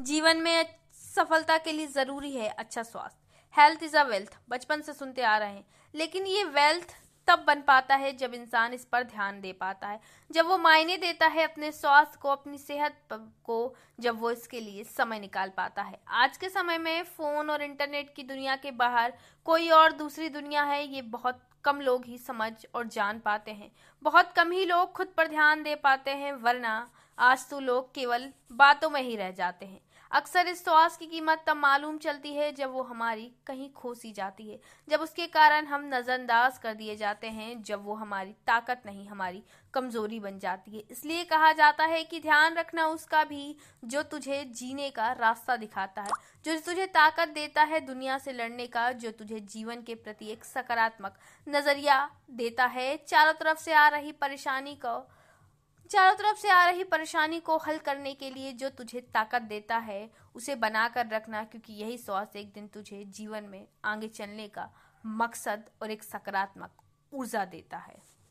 जीवन में सफलता के लिए ज़रूरी है अच्छा स्वास्थ्य। हेल्थ इज़ अ वेल्थ बचपन से सुनते आ रहे हैं। लेकिन ये वेल्थ तब बन पाता है जब इंसान इस पर ध्यान दे पाता है। जब वो मायने देता है अपने स्वास्थ्य को, अपनी सेहत को, जब वो इसके लिए समय निकाल पाता है। आज के समय में फ़ोन और इंटरनेट की दुनिया के बाहर कोई और दूसरी दुनिया है, ये बहुत कम लोग ही समझ और जान पाते हैं। बहुत कम ही लोग खुद पर ध्यान दे पाते हैं, वरना आज तो लोग केवल बातों में ही रह जाते हैं। अक्सर इस स्वास्थ्य की कीमत तब मालूम चलती है जब वो हमारी कहीं खोसी जाती है, जब उसके कारण हम नजरअंदाज कर दिए जाते हैं, जब वो हमारी ताकत नहीं, हमारी कमज़ोरी बन जाती है। इसलिए कहा जाता है कि ध्यान रखना उसका भी, जो तुझे जीने का रास्ता दिखाता है, जो तुझे ताकत देता है दुनिया से लड़ने का, जो तुझे जीवन के प्रति एक सकारात्मक नज़रिया देता है, चारों तरफ़ से आ रही परेशानी को चारों तरफ़ से आ रही परेशानी को हल करने के लिए जो तुझे ताकत देता है, उसे बनाकर रखना, क्योंकि यही स्वास्थ्य एक दिन तुझे जीवन में आगे चलने का मकसद और एक सकारात्मक ऊर्जा देता है।